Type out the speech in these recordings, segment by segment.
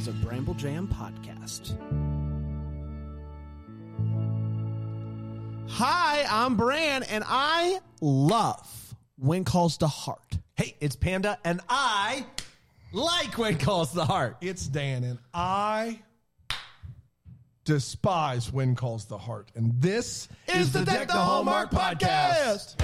is a Bramble Jam podcast. Hi, I'm Bran, and I love When Calls the Heart. Hey, it's Panda, and I like when calls the heart. It's Dan, and I despise when calls the heart. And this Is the Deck the Hallmark podcast.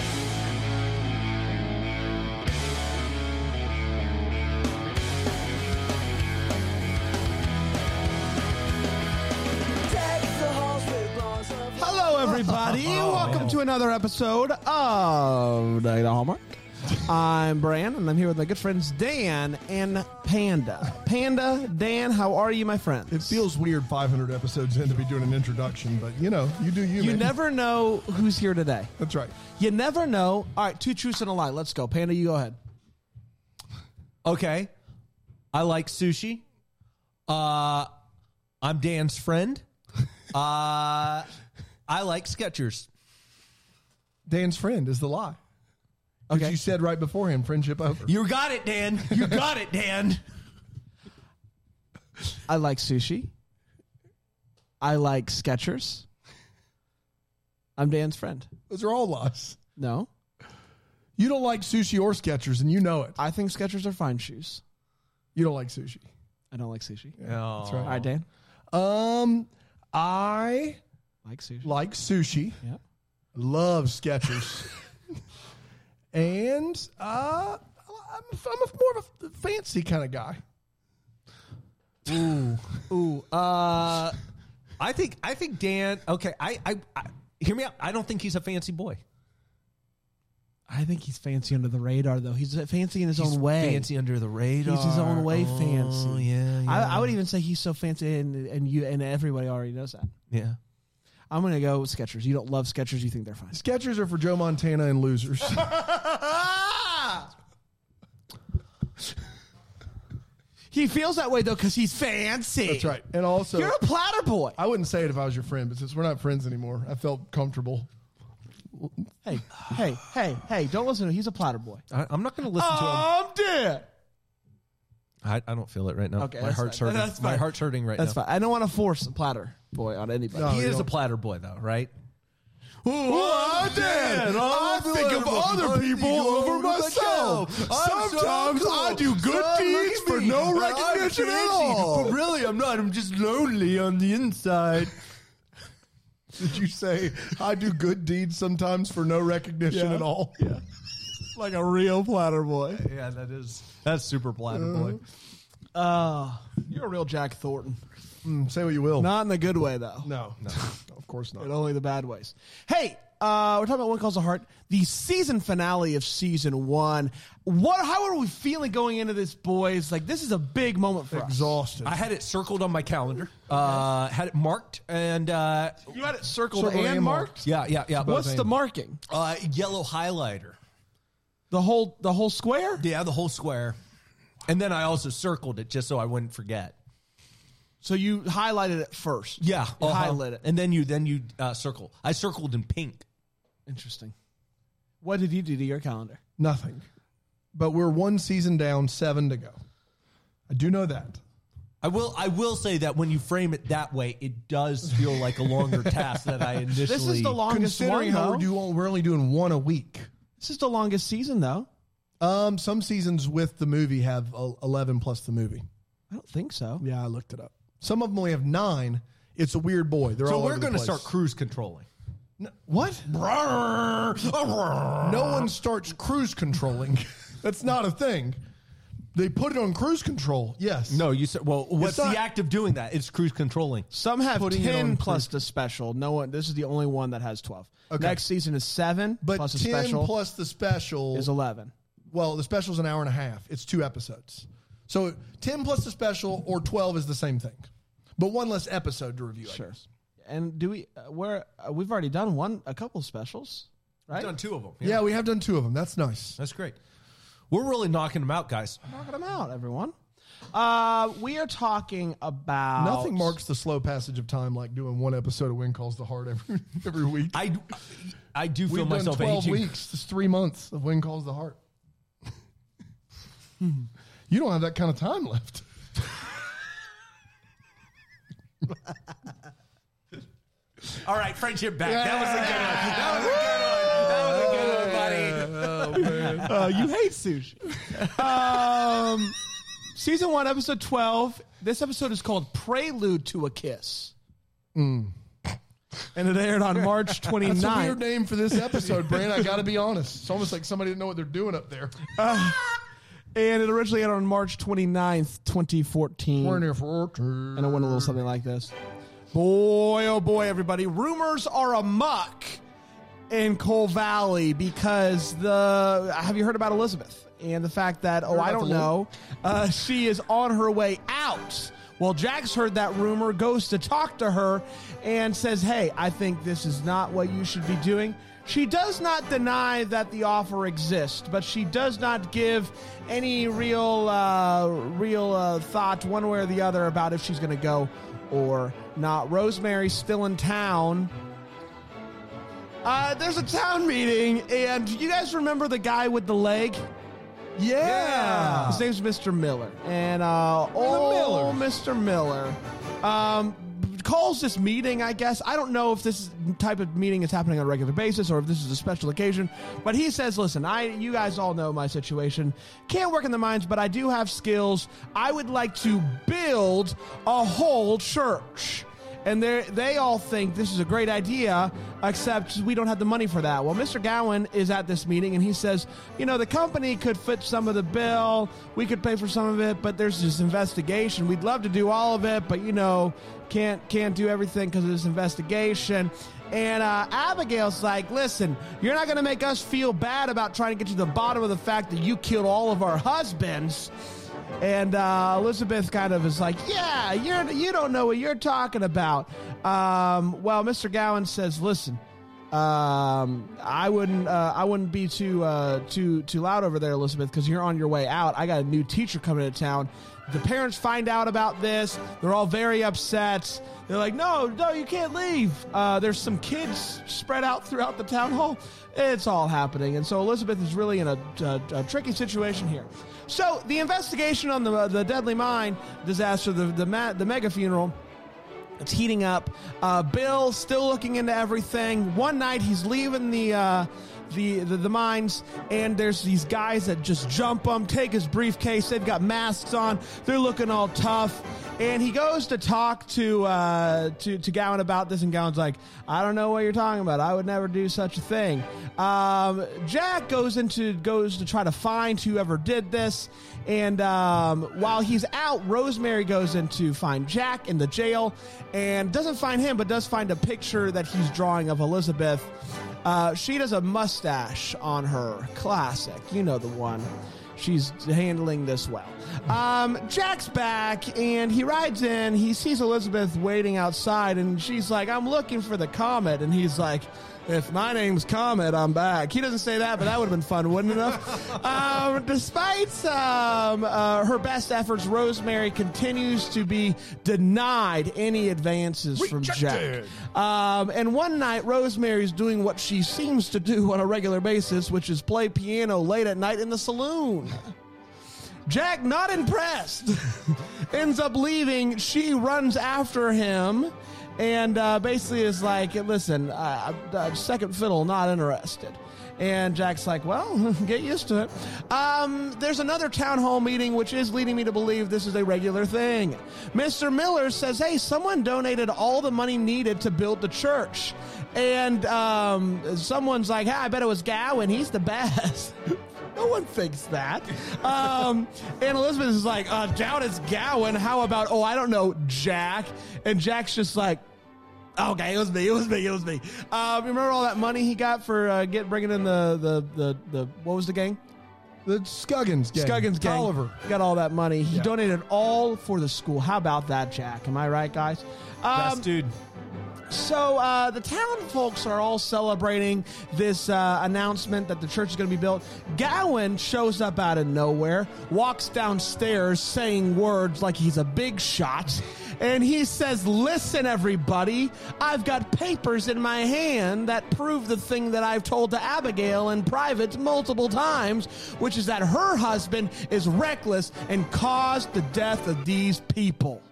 Everybody. Welcome to another episode of Deck the Hallmark. I'm Bran, and I'm here with my good friends Dan and Panda. Panda, Dan, how are you, my friends? It feels weird 500 episodes in to be doing an introduction, but you know, you do you. You man. never know who's here today. That's right. You never know. All right, two truths and a lie. Let's go. Panda, you go ahead. Okay. I like sushi. Uh, I'm Dan's friend. Uh, I like Skechers. Dan's friend is the lie. Because Okay. you said right before him, friendship over. You got it, Dan. You got it, Dan. I like sushi. I like Skechers. I'm Dan's friend. Those are all lies. No, You don't like sushi or Skechers, and you know it. I think Skechers are fine shoes. You don't like sushi. I don't like sushi. That's All right. right, Dan. Um, I Like sushi. like sushi. Yeah. Love Skechers. and uh, I'm, I'm a, more of a fancy kind of guy. Ooh. Uh, I think I think Dan. Okay. I, I, I hear me out. I don't think he's a fancy boy. I think he's fancy under the radar, though. He's fancy in his He's own way. Fancy under the radar. He's his own way Oh, fancy. Yeah. yeah. I, I would even say he's so fancy, and, and you and everybody already knows that. Yeah. I'm gonna go with Skechers. You don't love Skechers. You think they're fine. Skechers are for Joe Montana and losers. He feels that way though because he's fancy. That's right. And also, You're a platter boy. I wouldn't say it if I was your friend, but since we're not friends anymore, I felt comfortable. Hey, hey, hey, hey! Don't listen to him. He's a platter boy. I, I'm not going to listen to him. I'm dead. I, I don't feel it right now. Okay, my that's heart's fine. hurting. That's My fine. heart's hurting right now. That's now. fine. I don't want to force a platter boy on anybody. No. He is a don't. platter boy, though, right? I did. I think of other people over myself. Sometimes I do good deeds for no recognition at all. But really, I'm not. I'm just lonely on the inside. Did you say I do good deeds sometimes for no recognition Yeah. at all? Yeah. Like a real platter boy. yeah, that is that's super platter boy. Uh, you're a real Jack Thornton. Mm, say what you will. Not in a good way though. No, no, of course not. in only the bad ways. Hey, uh, we're talking about When Calls the Heart, the season finale of season one. What? How are we feeling going into this, boys? Like this is a big moment for us. Exhausted. I had it circled on my calendar. Uh, had it marked, and uh, You had it circled, Circled and and marked. yeah, yeah, yeah. What's the marking? uh, yellow highlighter? The whole the whole square. Yeah, the whole square. And then I also circled it just so I wouldn't forget. So you highlighted it first. Yeah, You uh-huh. highlighted it. and then you then you uh, circle. I circled in pink. Interesting. What did you do to your calendar? Nothing. But we're one season down, seven to go. I do know that. I will. I will say that when you frame it that way, it does feel like a longer task that I initially. This is the longest Considering one. how Though. we're, doing, we're only doing one a week. This is the longest season, though. Um, some seasons with the movie have eleven plus the movie. I don't think so. Yeah, I looked it up. Some of them only have nine. It's a weird boy. They're So all we're going to start cruise controlling. No- what? No one starts cruise controlling. That's not a thing. They put it on cruise control. Yes. No, you said. Well, what's not- the act of doing that? It's cruise controlling. Some have Putting it ten on plus the special. No one. This is the only one that has twelve. Okay. Next season is seven but plus a ten special plus the special is eleven. Well, the special's an hour and a half. It's two episodes. So ten plus the special or twelve is the same thing, but one less episode to review. I Sure. guess. And do we? Uh, where uh, we've already done one, a couple specials, right? We've done two of them. Yeah. we have done two of them. That's nice. that's great. We're really knocking them out, guys. Knocking them out, everyone. Uh, we are talking about Nothing marks the slow passage of time like doing one episode of When Calls the Heart every every week. I, I do feel We've done myself twelve aging. weeks. It's three months of When Calls the Heart. you don't have that kind of time left. All right, friendship back. That was a good one. That was a good one. That was a good one, buddy. Uh, you hate sushi. Um, season one, episode twelve. This episode is called "Prelude to a Kiss," and it aired on March 29th. That's a weird name for this episode, Bran. I got to be honest. It's almost like somebody didn't know what they're doing up there. and it originally aired on March 29th, 2014. We're in here for and it went a little something like this. Boy, oh boy, everybody. Rumors are amuck in Coal Valley because the. Have you heard about Elizabeth? And the fact that, oh, I don't know, uh, she is on her way out. Well, Jack's heard that rumor, goes to talk to her, and says, hey, I think this is not what you should be doing. She does not deny that the offer exists, but she does not give any real, uh, real uh, thought one way or the other about if she's going to go or not. Rosemary's still in town. Uh, there's a town meeting, and you guys remember the guy with the leg? Yeah. His name's Mr. Miller. And uh, old Mr. Miller um, calls this meeting, I guess. I don't know if this type of meeting is happening on a regular basis or if this is a special occasion. But he says, listen, I you guys all know my situation. Can't work in the mines, but I do have skills. I would like to build a whole church and they they all think this is a great idea, except we don't have the money for that. Well, Mr. Gowan is at this meeting, and he says, you know, the company could foot some of the bill, we could pay for some of it, but there's this investigation. We'd love to do all of it, but you know, can't can't do everything because of this investigation. And uh, Abigail's like, listen, you're not going to make us feel bad about trying to get to the bottom of the fact that you killed all of our husbands. And uh, Elizabeth kind of is like, "Yeah, you're you don't know what you're talking about." Um, well, Mr. Gowan says, "Listen, um, I wouldn't uh, I wouldn't be too uh, too too loud over there, Elizabeth, because you're on your way out. I got a new teacher coming to town. The parents find out about this. They're all very upset. They're like, "No, no, you can't leave." Uh, there's some kids spread out throughout the town hall. It's all happening, and so Elizabeth is really in a, a, a tricky situation here. So the investigation on the the deadly mine disaster, the the, ma- the mega funeral. It's heating up. Uh, Bill still looking into everything. One night he's leaving the, uh, the, the the mines, and there's these guys that just jump him, take his briefcase. They've got masks on. They're looking all tough. And he goes to talk to uh, to to Gowan about this, and Gowan's like, "I don't know what you're talking about. I would never do such a thing." Um, Jack goes into goes to try to find whoever did this, and um, while he's out, Rosemary goes in to find Jack in the jail, and doesn't find him, but does find a picture that he's drawing of Elizabeth. Uh, she does a mustache on her, classic. You know the one. She's handling this well. Um, Jack's back and he rides in. He sees Elizabeth waiting outside, and she's like, I'm looking for the comet. And he's like, If my name's Comet, I'm back. He doesn't say that, but that would have been fun, wouldn't it? um, despite um, uh, her best efforts, Rosemary continues to be denied any advances from Jack. Um, and one night, Rosemary's doing what she seems to do on a regular basis, which is play piano late at night in the saloon. Jack, not impressed, ends up leaving. She runs after him and uh, basically is like, listen, uh, uh, second fiddle, not interested. And Jack's like, well, get used to it. Um, there's another town hall meeting, which is leading me to believe this is a regular thing. Mr. Miller says, hey, someone donated all the money needed to build the church. And um, someone's like, hey, I bet it was Gowan. He's the best. No one thinks that. Um, and Elizabeth is like, uh, doubt it's Gowan. How about, oh, I don't know, Jack? And Jack's just like, okay, it was me, it was me, it was me. Um, remember all that money he got for uh, get bringing in the, the, the, the, what was the gang? The Scuggins gang. Scuggins gang. Oliver. Got all that money. He Yeah. donated all for the school. How about that, Jack? Am I right, guys? Um, Best dude. So uh, the town folks are all celebrating this uh, announcement that the church is going to be built. Gowan shows up out of nowhere, walks downstairs saying words like he's a big shot. And he says, Listen, everybody, I've got papers in my hand that prove the thing that I've told to Abigail in private multiple times, which is that her husband is reckless and caused the death of these people.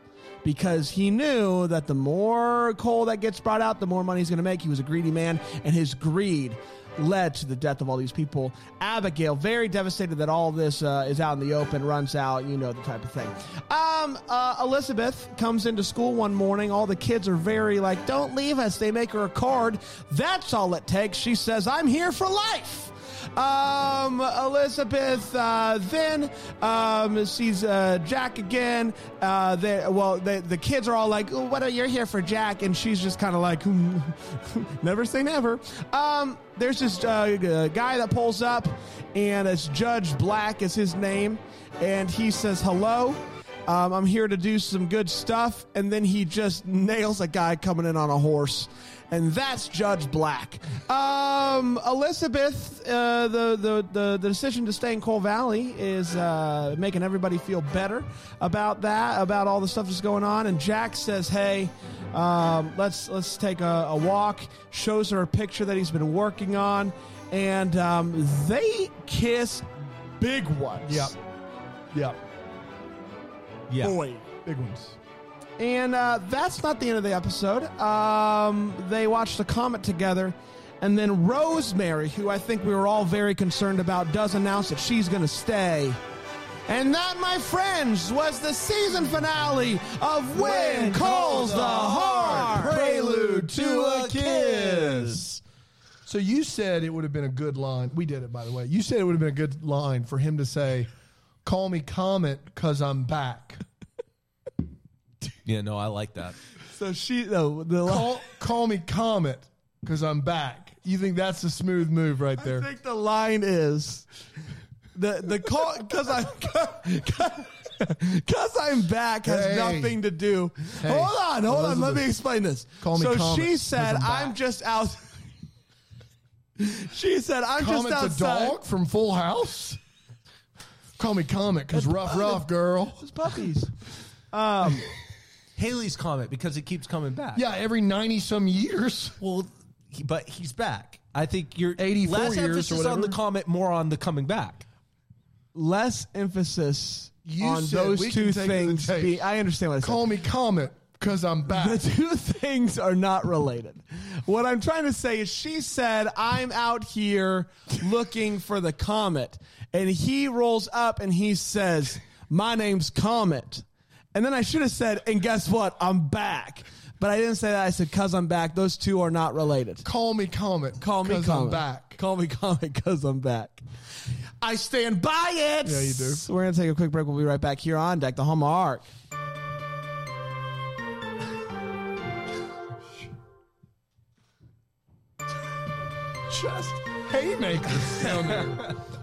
Because he knew that the more coal that gets brought out, the more money he's going to make. He was a greedy man, and his greed led to the death of all these people. Abigail, very devastated that all this uh, is out in the open, runs out, you know, the type of thing. Um, uh, Elizabeth comes into school one morning. All the kids are very like, don't leave us. They make her a card. That's all it takes. She says, I'm here for life. Um, Elizabeth uh, then um, sees uh, Jack again. Uh, they, well, they, the kids are all like, oh, "What are you here for, Jack?" And she's just kind of like, "Hmm, "Never say never." Um, there's this uh, guy that pulls up, and it's Judge Black is his name, and he says hello. Um, I'm here to do some good stuff, and then he just nails a guy coming in on a horse and that's Judge Black. Um, Elizabeth, uh, the, the, the the decision to stay in Coal Valley is uh, making everybody feel better about that, about all the stuff that's going on. And Jack says, "Hey, um, let's let's take a, a walk." Shows her a picture that he's been working on, and um, they kiss big ones. Yep. Yep. Yeah. Boy, big ones. And uh, that's not the end of the episode. Um, they watched the comet together. And then Rosemary, who I think we were all very concerned about, does announce that she's going to stay. And that, my friends, was the season finale of When Calls the Heart Prelude to a Kiss. So you said it would have been a good line. We did it, by the way. You said it would have been a good line for him to say, "Call me Comet because I'm back." Yeah, no, I like that. So she, though, the Call, call me Comet because I'm back. You think that's a smooth move right there? I think the line is the the call because I because I'm back has Hey. nothing to do. Hey, hold on, hold on. Let Elizabeth. me explain this. Call me so Comet, she 'cause said, I'm "I'm, back." just out." she said, "I'm Comet's just a outside." dog from Full House. Call me Comet because rough, rough girl. It's puppies. Um, Halley's Comet because it keeps coming back. Yeah, every ninety some years. Well, he, but he's back. I think you're 84 less years or emphasis on whatever. the comment, more on the coming back. less emphasis You on said those two take it to the things. tape. Be, I understand what I said. Call me Comet because I'm back. The two things are not related. What I'm trying to say is she said, I'm out here looking for the comet. And he rolls up and he says, My name's Comet. And then I should have said, And guess what? I'm back. But I didn't say that. I said, Because I'm back. Those two are not related. Call me Comet. Call me 'cause Comet. I'm back. Call me Comet because I'm back. I stand by it. Yeah, you do. So we're going to take a quick break. We'll be right back here on Deck the Hallmark. Just haymakers down there.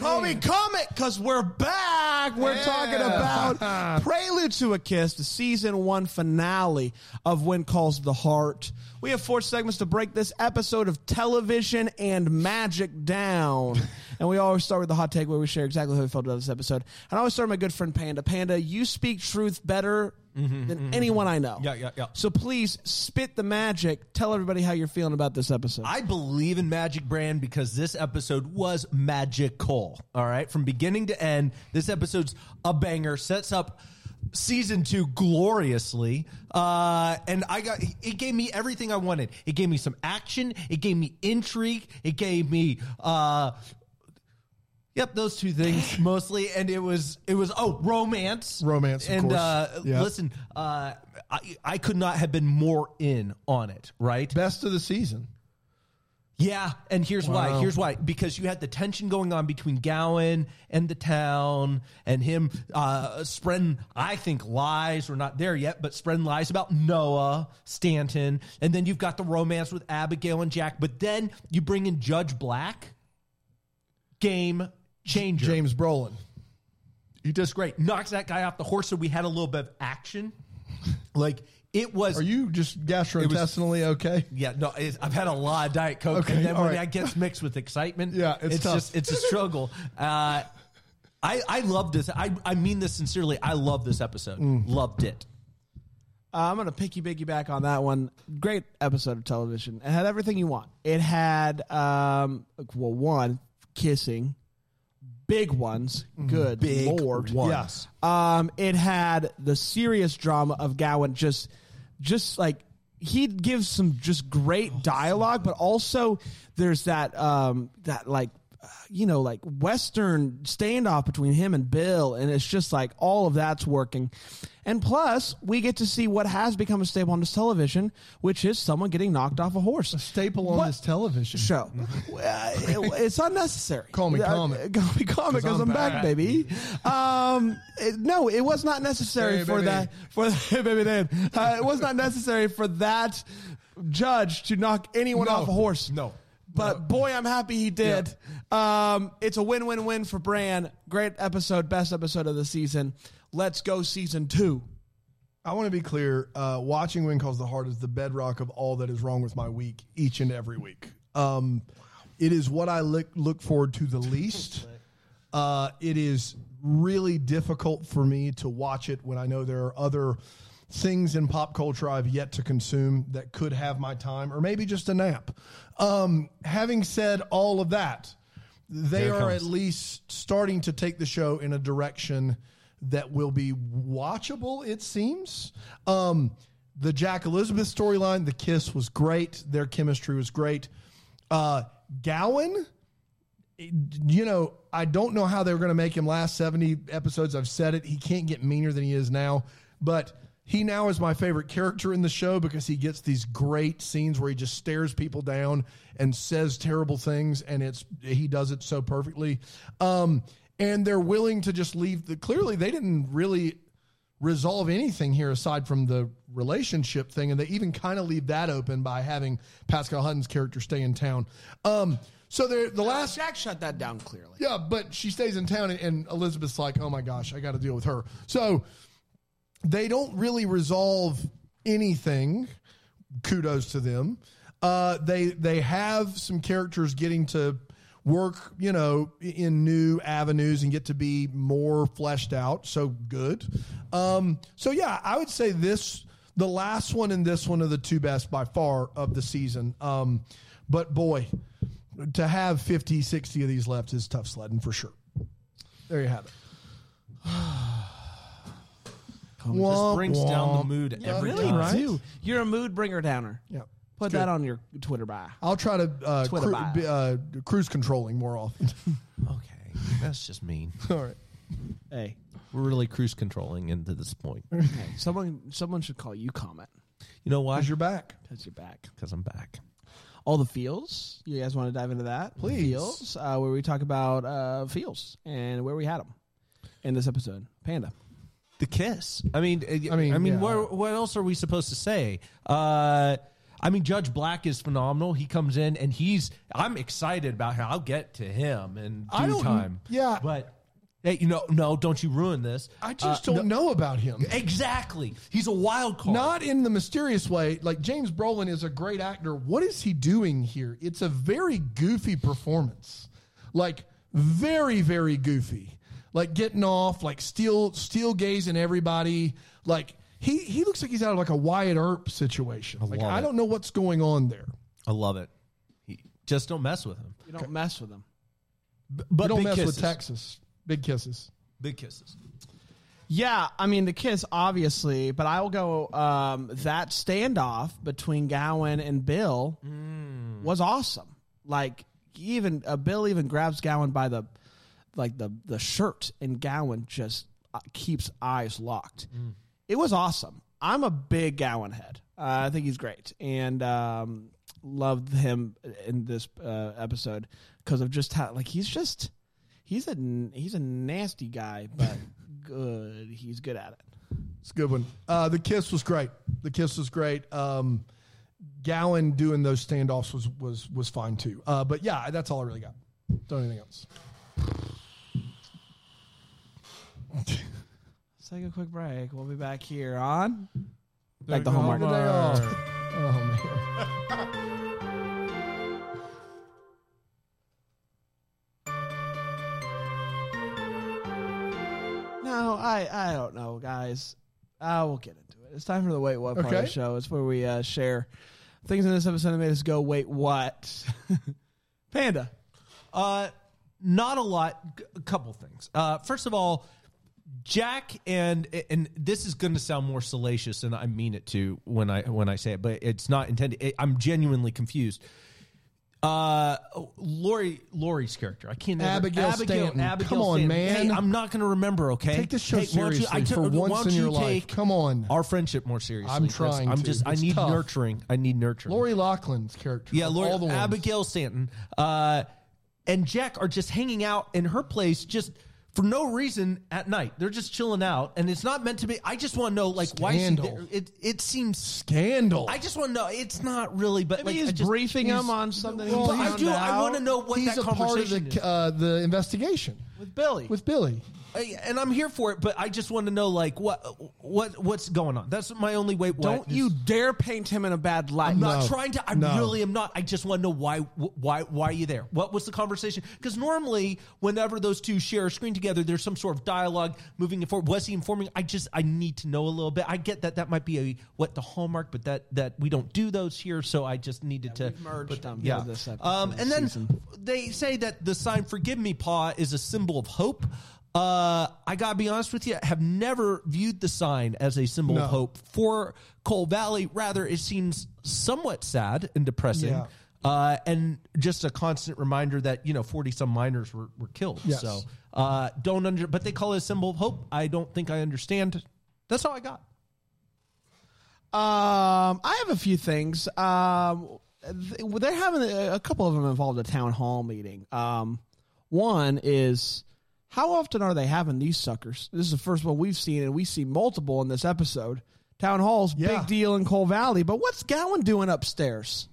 Call me Comet because we're back. We're Yeah. talking about Prelude to a Kiss, the season one finale of When Calls the Heart. We have four segments to break this episode of television and magic down. and we always start with the hot take where we share exactly how we felt about this episode. And I always start with my good friend Panda. Panda, you speak truth better than anyone I know. Yeah, yeah, yeah. So please spit the magic. Tell everybody how you're feeling about this episode. I believe in Magic Bran because this episode was magical. All right, from beginning to end, this episode's a banger. Sets up season two gloriously, uh, and I got it gave me everything I wanted. It gave me some action. It gave me intrigue. It gave me. Uh, Yep, those two things mostly, and it was it was oh romance, Romance, of and course. uh, Yep. listen, uh, I I could not have been more in on it, right? Best of the season. Yeah, and here's why. Here's why. Because you had the tension going on between Gowan and the town, and him uh, spreading, I think, lies. We're not there yet, but spreading lies about Noah Stanton, and then you've got the romance with Abigail and Jack. But then you bring in Judge Black. Game changer. James Brolin. he does great. Knocks that guy off the horse, so we had a little bit of action. Like it was. Are you just gastrointestinally okay? Yeah, no, it's, I've had a lot of Diet Coke, Okay, and then when right. that gets mixed with excitement, Yeah, it's tough. just it's a struggle. Uh, I I love this. I I mean this sincerely. I love this episode. Mm. Loved it. Uh, I'm going to picky picky back on that one. Great episode of television. It had everything you want. It had, um, well, one, kissing, big ones. Good lord, ones. Yes. Um, it had the serious drama of Gowan just, just like he gives some just great dialogue, but also there's that um that like you know like western standoff between him and Bill, and it's just like all of that's working. And plus, we get to see what has become a staple on this television, which is someone getting knocked off a horse. A staple on What? this television show. It- it's unnecessary. Call me Uh, Comet. Call me comic because I'm I'm back, back. baby. Um, it- no, it was not necessary Hey, for baby. that. For hey, baby Dan, uh, it was not necessary for that judge to knock anyone No. off a horse. No. But boy, I'm happy he did. Um, it's a win-win-win for Bran. Great episode, best episode of the season. Let's go season two. I want to be clear. Uh, watching When Calls the Heart is the bedrock of all that is wrong with my week each and every week. Um, it is what I look, look forward to the least. Uh, it is really difficult for me to watch it when I know there are other things in pop culture I've yet to consume that could have my time, or maybe just a nap. Um, having said all of that, they Here are at least starting to take the show in a direction that will be watchable, it seems. Um, the Jack Elizabeth storyline, the kiss was great. Their chemistry was great. Uh, Gowan, you know, I don't know how they were going to make him last 70 episodes. I've said it. He can't get meaner than he is now. But he now is my favorite character in the show because he gets these great scenes where he just stares people down and says terrible things, and it's he does it so perfectly. Um, and they're willing to just leave the clearly they didn't really resolve anything here aside from the relationship thing, and they even kind of leave that open by having Pascale Hutton's character stay in town. Um, so they're the last Jack shut that down clearly. yeah, but she stays in town, and, and Elizabeth's like, "Oh my gosh, I got to deal with her." So they don't really resolve anything. Kudos to them. Uh, they they have some characters getting to work, you know, in new avenues and get to be more fleshed out. So good. Um, so yeah, I would say this the last one and this one are the two best by far of the season. Um, but boy, to have 50, 60 of these left is tough sledding for sure. There you have it. Just brings down the mood every really time. right? do. You're a mood bringer downer. Yeah. Put It's that good. on your Twitter bio. I'll try to uh, Twitter cru- bio. be- uh, cruise controlling more often. Okay, that's just mean. All right. Hey, We're really cruise controlling into this point. hey, someone someone should call you comment You know why? Because you're back. because you're back. Because I'm back. All the feels. You guys want to dive into that? Please. Feels, uh, where we talk about uh, feels and where we had them in this episode. Panda. The kiss. I mean, I mean, I mean, yeah. what, what else are we supposed to say? Uh, I mean, Judge Black is phenomenal. He comes in and he's. I'm excited about him. I'll get to him in I due don't- time. yeah. but hey, you know, no, don't you ruin this? I just Uh, don't know about him. Exactly. He's a wild card. Not in the mysterious way. Like James Brolin is a great actor. What is he doing here? It's a very goofy performance. Like very, very goofy. Like getting off, like still still gazing everybody. Like he he looks like he's out of like a Wyatt Earp situation. like love I it. don't know what's going on there. I love it. He, just don't mess with him. You don't mess with them. But But don't mess kisses. with Texas. Big kisses. Big kisses. Yeah, I mean the kiss, obviously, but I will go. Um, that standoff between Gowan and Bill was awesome. Like even uh, Bill even grabs Gowan by the like the the shirt, and Gowan just uh, keeps eyes locked. It was awesome. I'm a big Gowan head. Uh, I think he's great, and um, loved him in this uh, episode because of just how like he's just he's a he's a nasty guy, but good. He's good at it. It's a good one. Uh, the kiss was great. The kiss was great. Um, Gowan doing those standoffs was was was fine too. Uh, but yeah, that's all I really got. Don't anything else. Let's take a quick break. We'll be back here on like the day off. Oh man. No, I I don't know, guys. Uh, we'll get into it. It's time for the wait what part of the show. It's where we uh, share things in this episode that made us go wait what. Panda. Uh, not a lot. A couple things. Uh, first of all, Jack and and this is going to sound more salacious, and I mean it to when I when I say it, but it's not intended. I'm genuinely confused. Uh, Lori, Lori's character. I can't. never- Abigail Stanton. Come on, Stanton. man. Hey, I'm not going to remember. Okay, Take this show Hey, don't you- seriously I took- for once in you your life. Come on. our friendship more seriously. I'm trying I'm to. just. I It's need tough. nurturing. I need nurturing. Lori Loughlin's character. Yeah, Lori, all the ones. Abigail Stanton, uh, and Jack are just hanging out in her place, just for no reason at night. They're just chilling out, and it's not meant to be. I just want to know, like, why is she Scandal. there? It it seems. Scandal. I just want to know. It's not really, but Maybe like, he's I just- briefing he's- him on something. he But I found do. I want to know what He's that a part of conversation is. uh, the investigation with Billy. with Billy. I- and I'm here for it, but I just want to know, like, what what what's going on. That's my only way. what Don't is- you dare paint him in a bad light. I'm not No. trying to. I No. really am not. I just want to know why. Why? Why are you there? What was the conversation? Because normally, whenever those two share a screen together, there's some sort of dialogue moving it forward. Was he informing? I just. I need to know a little bit. I get that that might be a what the hallmark, but that that we don't do those here. So I just needed to we've put- them Yeah. this episode, um, and then season. they say that the sign "Forgive Me, Pa" is a symbol of hope. Uh, I gotta be honest with you. I have never viewed the sign as a symbol No. of hope for Coal Valley. Rather, it seems somewhat sad and depressing. Yeah. Uh, and just a constant reminder that you know forty some miners were, were killed. Yes. So uh, don't under, but they call it a symbol of hope. I don't think I understand. That's all I got. Um, I have a few things. Um, they're having a, a couple of them involved a town hall meeting. Um, one is how often are they having these suckers? This is the first one we've seen, and we see multiple in this episode. Town hall's Yeah. big deal in Coal Valley, but what's Gowan doing upstairs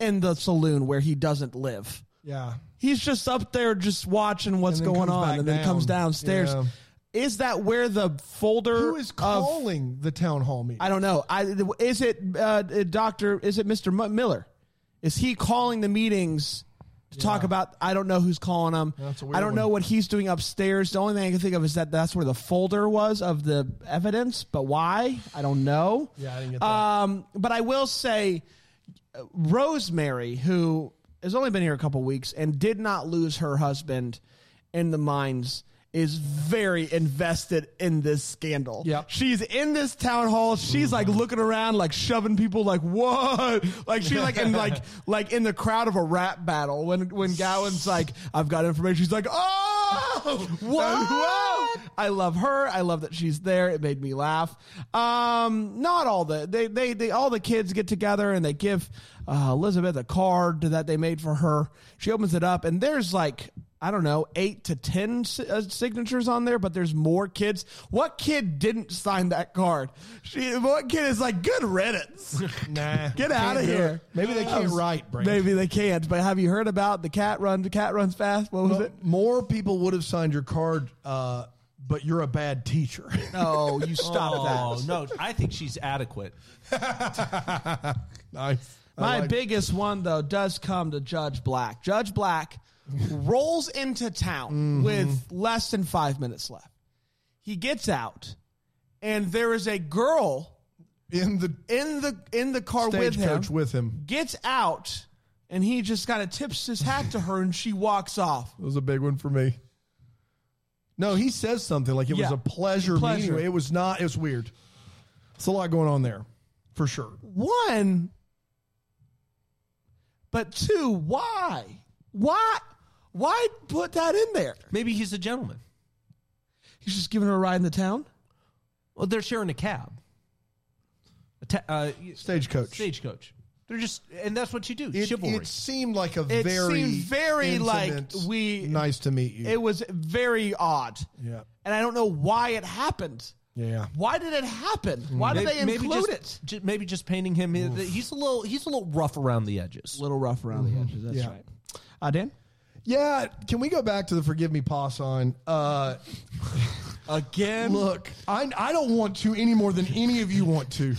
in the saloon where he doesn't live? Yeah. He's just up there, just watching what's going on, and then comes downstairs. Yeah. Is that where the folder Who is of calling the town hall meeting? I don't know. I is it uh, Doctor? Is it Mister Miller? Is he calling the meetings to talk about? I don't know who's calling them. That's a weird I don't know one. what he's doing upstairs. The only thing I can think of is that that's where the folder was of the evidence. But why? I don't know. Yeah, I didn't get that. Um, but I will say, Rosemary, who has only been here a couple weeks and did not lose her husband in the mines, is very invested in this scandal. Yep. She's in this town hall. She's like looking around, like shoving people, like what? Like she's like in like like in the crowd of a rap battle when when Gowan's like, I've got information. She's like, oh, what? I love her. I love that she's there. It made me laugh. Um, not all the they they, they all the kids get together and they give uh, Elizabeth a card that they made for her. She opens it up and there's like I don't know, eight to ten uh, signatures on there, but there's more kids. What kid didn't sign that card? She, what kid is like, good riddance? Nah. Get out of here. Maybe they can't write, Bran. Maybe they can't. But have you heard about the cat run? The cat runs fast. What was Well, it? More people would have signed your card, uh, but you're a bad teacher. No, you stop Oh that. no, I think she's adequate. nice. My like- biggest one though does come to Judge Black. Judge Black rolls into town Mm-hmm. with less than five minutes left. He gets out, and there is a girl in the in the in the car with him. with him. Gets out, and he just kind of tips his hat to her, and she walks off. It was a big one for me. No, he says something like it Yeah. was a pleasure, Pleasure. meeting. It was not. It was weird. It's a lot going on there, for sure. One, but two, why? Why? Why put that in there? Maybe he's a gentleman. He's just giving her a ride in the town. Well, they're sharing a cab. A ta- uh, Stagecoach. stagecoach. They're just, and that's what you do. It, chivalry. it seemed like a It very, seemed very like we- nice to meet you. It was very odd. yeah, And I don't know why it happened. yeah. Why did it happen? Why did they include just, it? ju- maybe just painting him. He's a little. He's a little rough around the edges. A little rough around the edges. That's Yeah. right. Uh, Dan? Yeah, can we go back to the forgive me pa sign? Uh, Again? look, I I don't want to any more than any of you want to,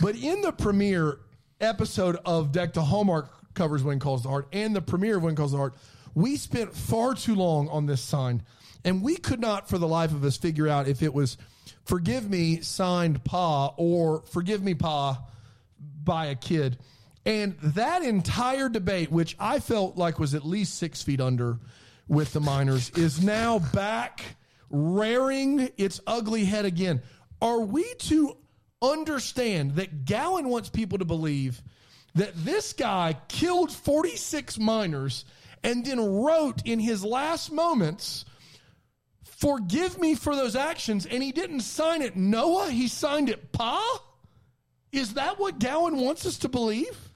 but in the premiere episode of Deck the Hallmark covers When Calls the Heart and the premiere of When Calls the Heart, we spent far too long on this sign, and we could not, for the life of us, figure out if it was "Forgive Me" signed Pa or "Forgive Me Pa" by a kid. And that entire debate, which I felt like was at least six feet under, with the miners is now back rearing its ugly head again. Are we to understand that Gowan wants people to believe that this guy killed 46 miners and then wrote in his last moments, Forgive me for those actions, and he didn't sign it Noah, he signed it Pa? Is that what Gowan wants us to believe?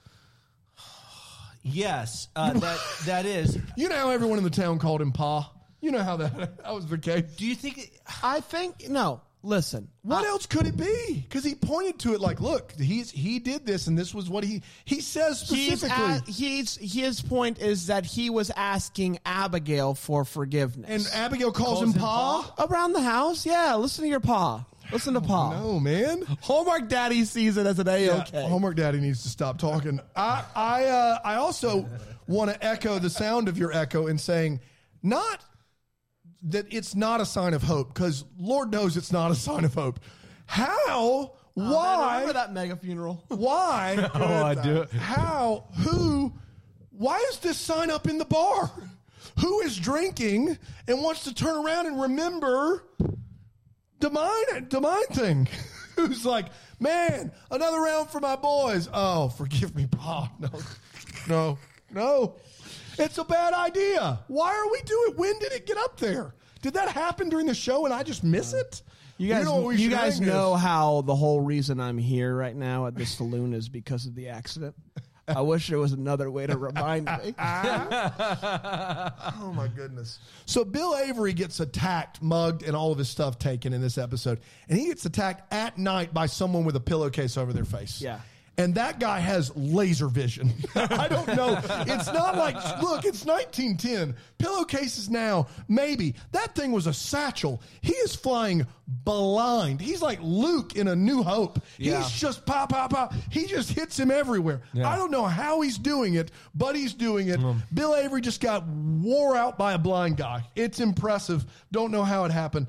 Yes, uh, that that is. You know how everyone in the town called him Pa? You know how that, that was the case. Do you think? I think no. Listen, What else could it be? Because he pointed to it like, look, he's he did this, and this was what he he says he's, specifically. a- he's his point is that he was asking Abigail for forgiveness. and Abigail calls, him, him Pa. around the house, yeah. Listen to your pa. Listen to pa. No, man. Hallmark Daddy sees it as an a okay. Homework Daddy needs to stop talking. I I uh, I also want to echo the sound of your echo in saying not that it's not a sign of hope because Lord knows it's not a sign of hope. How? Why? Remember that mega funeral? Why? Oh, I do. How? Who? Why is this sign up in the bar? Who is drinking and wants to turn around and remember the mine, the mine thing? Who's like, man, another round for my boys. Oh, forgive me, Pa. No, no, no. It's a bad idea. Why are we doing? When did it get up there? Did that happen during the show and I just miss uh, it? You guys, know you guys know is? how the whole reason I'm here right now at the saloon is because of the accident. I wish there was another way to remind me. Oh my goodness. So Bill Avery gets attacked, mugged, and all of his stuff taken in this episode. And he gets attacked at night by someone with a pillowcase over their face. Yeah. And that guy has laser vision. I don't know. It's not like, look, it's 1910. Pillowcases now, maybe. That thing was a satchel. He is flying blind. He's like Luke in A New Hope. Yeah. He's just pop, pop, pop. He just hits him everywhere. Yeah. I don't know how he's doing it, but he's doing it. Mm. Bill Avery just got wore out by a blind guy. It's impressive. Don't know how it happened.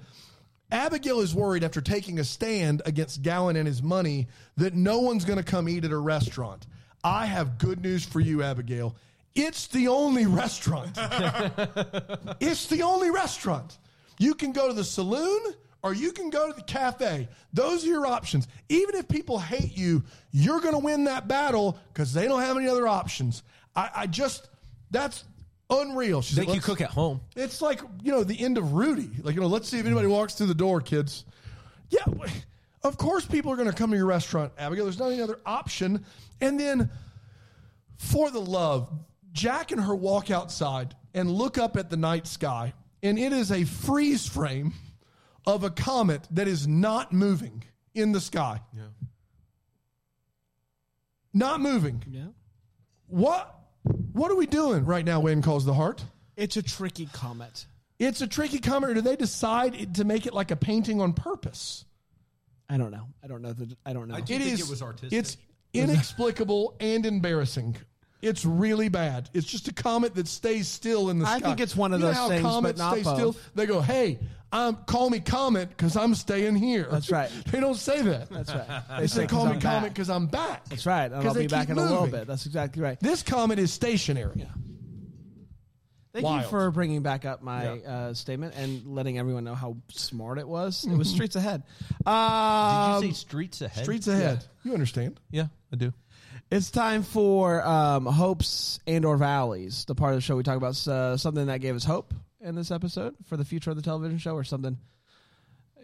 Abigail is worried after taking a stand against Gowan and his money that no one's going to come eat at her restaurant. I have good news for you, Abigail. It's the only restaurant. it's the only restaurant. You can go to the saloon or you can go to the cafe. Those are your options. Even if people hate you, you're going to win that battle because they don't have any other options. I, I just, that's unreal. She's Think like, you "Let's- cook at home? it's like you know the end of Rudy. Like you know, let's see if anybody walks through the door, kids. Yeah, of course people are going to come to your restaurant, Abigail. There's not any other option. And then, for the love, Jack and her walk outside and look up at the night sky, and it is a freeze frame of a comet that is not moving in the sky. Yeah. Not moving. Yeah. What? What are we doing right now? When calls the heart. It's a tricky comet. It's a tricky comment. Or do they decide to make it like a painting on purpose? I don't know. I don't know. The, I don't know. I do It think is. it was artistic. It's inexplicable and embarrassing. It's really bad. It's just a comet that stays still in the I sky. think it's one of You know those how things, but comets not stay both. still. They go, "Hey, um, call me comet because I'm staying here." That's right. they don't say that. That's right. They say, "Call me I'm comet because I'm back." That's right. And 'Cause I'll be back keep in a little bit. That's exactly right. This comet is stationary. Yeah. Thank Wild. you for bringing back up my uh, statement and letting everyone know how smart it was. It was streets ahead. Um, Did you say streets ahead? Streets ahead. You understand? Yeah, I do. It's time for um, hopes and or valleys. The part of the show we talk about uh, something that gave us hope in this episode for the future of the television show, or something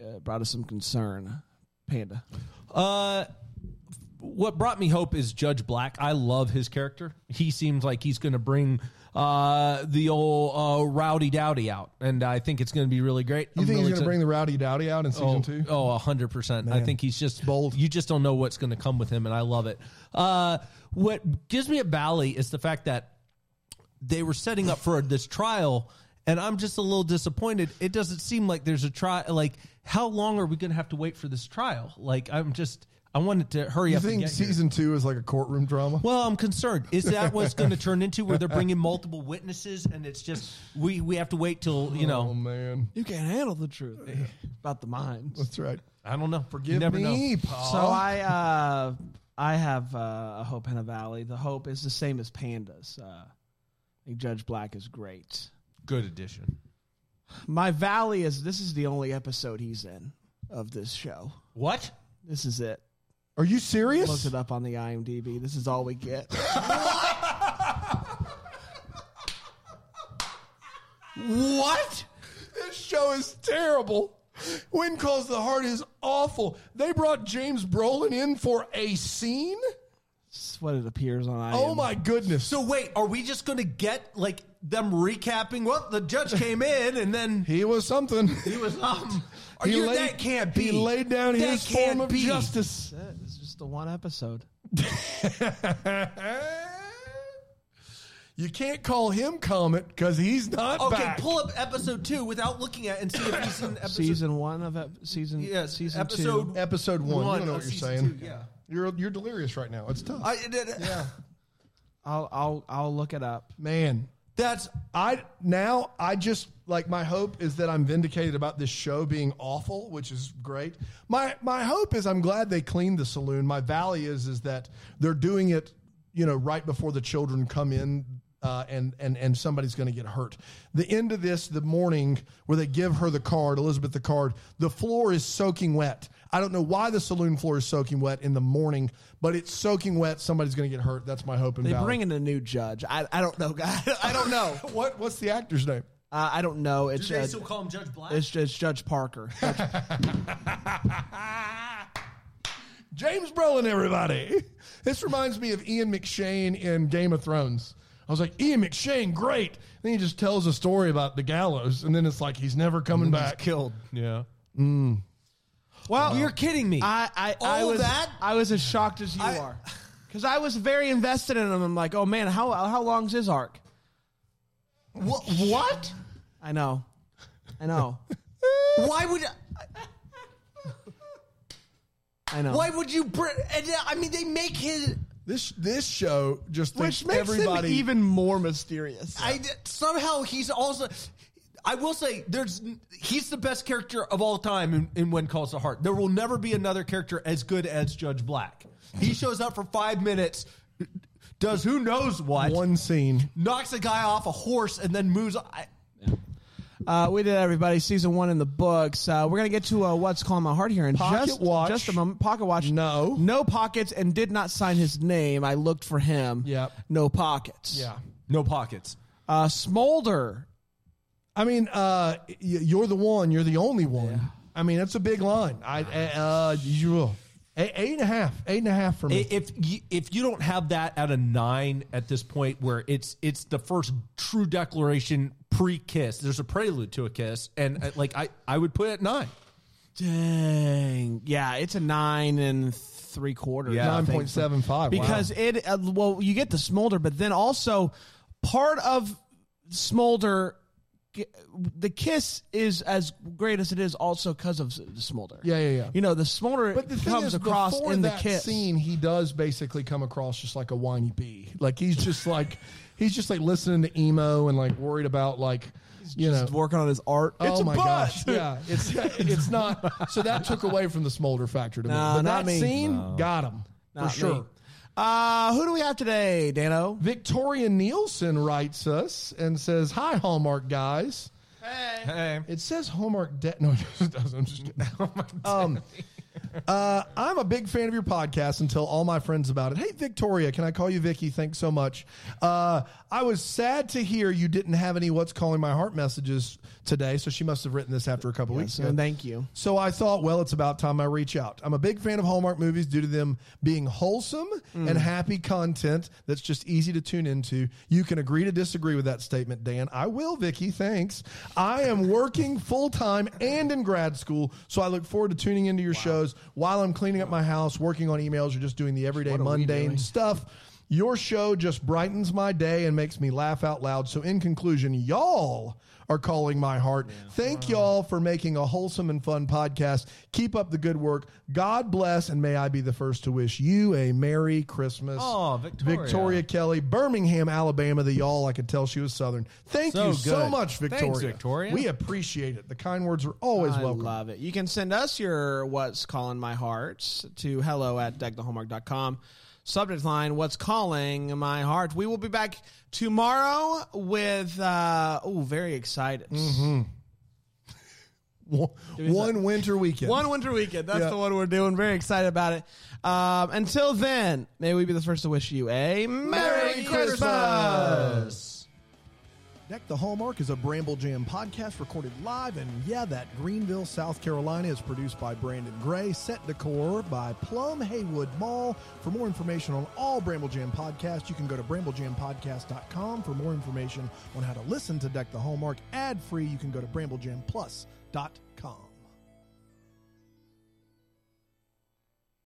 uh, brought us some concern. Panda. Uh, what brought me hope is Judge Black. I love his character. He seems like he's going to bring uh, the old uh, rowdy dowdy out, and I think it's going to be really great. You I'm think he's going to bring the Rowdy Dowdy out in season Oh, two? oh, hundred percent. I think he's just Bold. You just don't know what's going to come with him, and I love it. Uh, what gives me a valley is the fact that they were setting up for this trial, and I'm just a little disappointed. It doesn't seem like there's a trial. Like, how long are we going to have to wait for this trial? Like, I'm just, I wanted to hurry You up. and think get here. season two is like a courtroom drama? Well, I'm concerned. Is that what it's going to turn into, where they're bringing multiple witnesses, and it's just we we have to wait till you know? Oh know? man, You can't handle the truth about the minds. that's right. I don't know. Forgive never me, know. Paul. So I uh, I have uh, a hope and a valley. The hope is the same as Panda's. Uh, I think Judge Black is great. Good addition. My Valley is this is the only episode he's in of this show. What? This is it. Are you serious? Looked it up on the IMDb. This is all we get. What? This show is terrible. When Calls the Heart is awful. They brought James Brolin in for a scene? It's what it appears on IMDb. Oh my goodness. So wait, are we just going to get like them recapping? Well, the judge came in and then he was something. he was um. Are He you, laid- that can't be. He laid down That his form of be. justice. It's just the one episode. you can't call him Comet because he's not Okay, back. pull up episode two without looking at it and see if he's in episode. Season one of ep- season Yeah, season episode- two. Episode one. One you don't know what you're saying. two, yeah. You're you're delirious right now. It's tough. I, yeah. I'll I'll I'll look it up. Man, That's I now I just like my hope is that I'm vindicated about this show being awful, which is great. My my hope is I'm glad they cleaned the saloon. My valley is is that they're doing it, you know, right before the children come in. Uh, and and and somebody's going to get hurt. The end of this, the morning where they give her the card, Elizabeth the card, the floor is soaking wet. I don't know why the saloon floor is soaking wet in the morning, but it's soaking wet. Somebody's going to get hurt. That's my hope. And They valley. bring in a new judge. I I don't know, guys. I don't know. what? What's the actor's name? Uh, I don't know. It's do they uh, still call him Judge Black? it's just Judge Parker. Judge- James Brolin, everybody. This reminds me of Ian McShane in Game of Thrones. I was like, Ian McShane, great. Then he just tells a story about the gallows, and then it's like he's never coming back. killed. Yeah. Mm. well, You're kidding me. I I, I All was that? I was as shocked as you I- are because I was very invested in him. I'm like, oh man, how how long's his arc? What? What? I know, I know, Why would? I know. Why would you? Br- and, uh, I mean, they make his. This this show just Which makes everybody him even more mysterious. I somehow he's also. I will say, there's he's the best character of all time in, in When Calls the Heart. There will never be another character as good as Judge Black. He shows up for five minutes, does who knows what, one scene. knocks a guy off a horse, and then moves. I, Uh, we did everybody season one in the books. Uh, we're gonna get to uh, what's calling my heart here in Pocket just Watch. just a moment. Pocket watch, No. no pockets, and did not sign his name. I looked for him. Yep. no pockets. Yeah. no pockets. Uh, Smolder. I mean, uh, y- you're the one. You're the only one. I mean, that's a big line. I uh, you, eight, eight and a half. Eight and a half for me. If you, if you don't have that at a nine at this point, where it's it's the first true declaration pre kiss, there's a prelude to a kiss, and uh, like I I would put it at nine. Dang. Yeah, it's a nine and three quarters. Yeah. I Nine think. point seven five. because it uh, well you get the smolder but then also part of smolder g- the kiss is as great as it is also because of the smolder Yeah, yeah, yeah. you know the smolder But the thing comes is, across in the that kiss scene, he does basically come across just like a whiny bee. Like he's just like he's just like listening to emo and like worried about like you know. working on his art Oh it's a my gosh! Yeah, it's it's not. So that took away from the smolder factor to me. But that me. scene got him Not for sure. Me. uh who do we have today dano Victoria Nielsen writes us and says, "Hi Hallmark guys." Hey, Hey. It says Hallmark debt. No, it doesn't. I'm just kidding. um, uh, I'm a big fan of your podcast and tell all my friends about it. Hey, Victoria, can I call you Vicky? Thanks so much. Uh, I was sad to hear you didn't have any What's Calling My Heart messages today, so she must have written this after a couple weeks so ago. thank you So I thought, well, it's about time I reach out. I'm a big fan of Hallmark movies due to them being wholesome and happy content that's just easy to tune into. You can agree to disagree with that statement, Dan. I will, Vicky. Thanks. I am working full time and in grad school, so I look forward to tuning into your shows while I'm cleaning up my house, working on emails, or just doing the everyday What are we mundane doing? stuff. Your show just brightens my day and makes me laugh out loud. So, in conclusion, y'all are calling my heart. Thank y'all for making a wholesome and fun podcast. Keep up the good work. God bless, and may I be the first to wish you a Merry Christmas. Aw, Victoria. Victoria Kelly, Birmingham, Alabama, the y'all. I could tell she was Southern. Thank So you so good. much, Thanks, Victoria. Victoria. We appreciate it. The kind words are always I welcome. love it. You can send us your what's calling my heart to hello at deckthehallmark.com. Subject line: What's calling my heart? We will be back tomorrow with. Uh, oh, very excited. One, one winter weekend. One winter weekend. That's Yeah. the one we're doing. Very excited about it. Um, until then, may we be the first to wish you a Merry, Christmas. Deck the Hallmark is a Bramble Jam podcast recorded live, and yeah, that Greenville, South Carolina is produced by Brandon Gray. Set decor by Plum Haywood Mall. For more information on all Bramble Jam podcasts, you can go to bramblejampodcast.com. For more information on how to listen to Deck the Hallmark ad free, you can go to bramblejamplus.com.